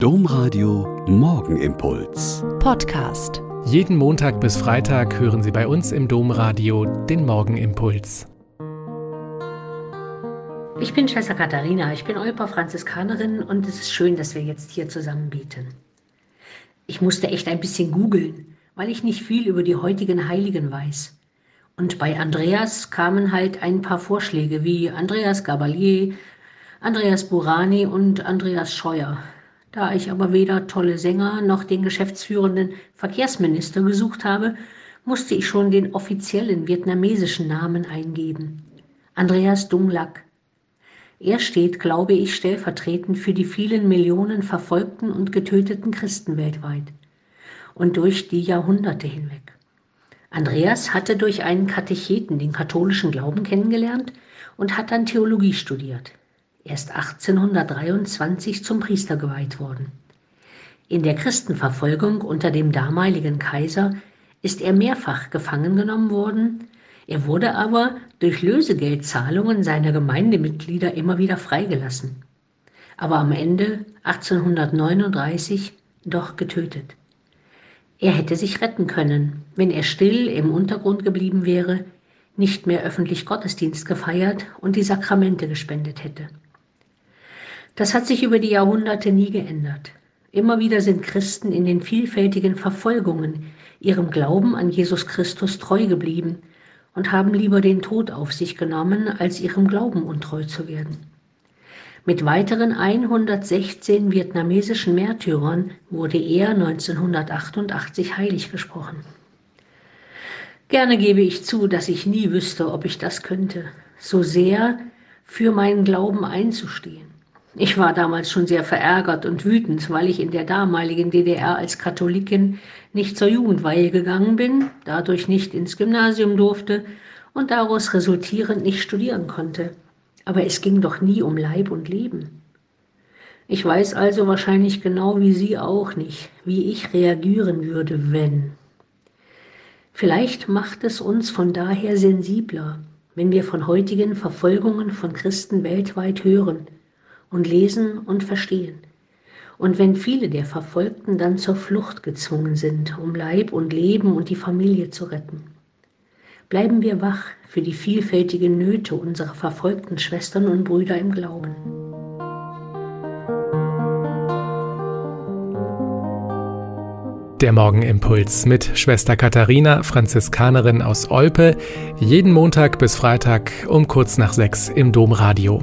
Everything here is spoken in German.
Domradio Morgenimpuls. Podcast. Jeden Montag bis Freitag hören Sie bei uns im Domradio den Morgenimpuls. Ich bin Schwester Katharina, ich bin Euper Franziskanerin und es ist schön, dass wir jetzt hier zusammen beten. Ich musste echt ein bisschen googeln, weil ich nicht viel über die heutigen Heiligen weiß. Und bei Andreas kamen halt ein paar Vorschläge wie Andreas Gabalier, Andreas Burani und Andreas Scheuer. Da ich aber weder tolle Sänger noch den geschäftsführenden Verkehrsminister gesucht habe, musste ich schon den offiziellen vietnamesischen Namen eingeben. Andreas Dung Lac. Er steht, glaube ich, stellvertretend für die vielen Millionen verfolgten und getöteten Christen weltweit und durch die Jahrhunderte hinweg. Andreas hatte durch einen Katecheten den katholischen Glauben kennengelernt und hat dann Theologie studiert erst 1823 zum Priester geweiht worden. In der Christenverfolgung unter dem damaligen Kaiser ist er mehrfach gefangen genommen worden, er wurde aber durch Lösegeldzahlungen seiner Gemeindemitglieder immer wieder freigelassen, aber am Ende 1839 doch getötet. Er hätte sich retten können, wenn er still im Untergrund geblieben wäre, nicht mehr öffentlich Gottesdienst gefeiert und die Sakramente gespendet hätte. Das hat sich über die Jahrhunderte nie geändert. Immer wieder sind Christen in den vielfältigen Verfolgungen ihrem Glauben an Jesus Christus treu geblieben und haben lieber den Tod auf sich genommen, als ihrem Glauben untreu zu werden. Mit weiteren 116 vietnamesischen Märtyrern wurde er 1988 heilig gesprochen. Gerne gebe ich zu, dass ich nie wüsste, ob ich das könnte, so sehr für meinen Glauben einzustehen. Ich war damals schon sehr verärgert und wütend, weil ich in der damaligen DDR als Katholikin nicht zur Jugendweihe gegangen bin, dadurch nicht ins Gymnasium durfte und daraus resultierend nicht studieren konnte. Aber es ging doch nie um Leib und Leben. Ich weiß also wahrscheinlich genau wie Sie auch nicht, wie ich reagieren würde, wenn. Vielleicht macht es uns von daher sensibler, wenn wir von heutigen Verfolgungen von Christen weltweit hören und lesen und verstehen. Und wenn viele der Verfolgten dann zur Flucht gezwungen sind, um Leib und Leben und die Familie zu retten. Bleiben wir wach für die vielfältigen Nöte unserer verfolgten Schwestern und Brüder im Glauben. Der Morgenimpuls mit Schwester Katharina, Franziskanerin aus Olpe, jeden Montag bis Freitag um kurz nach sechs im Domradio.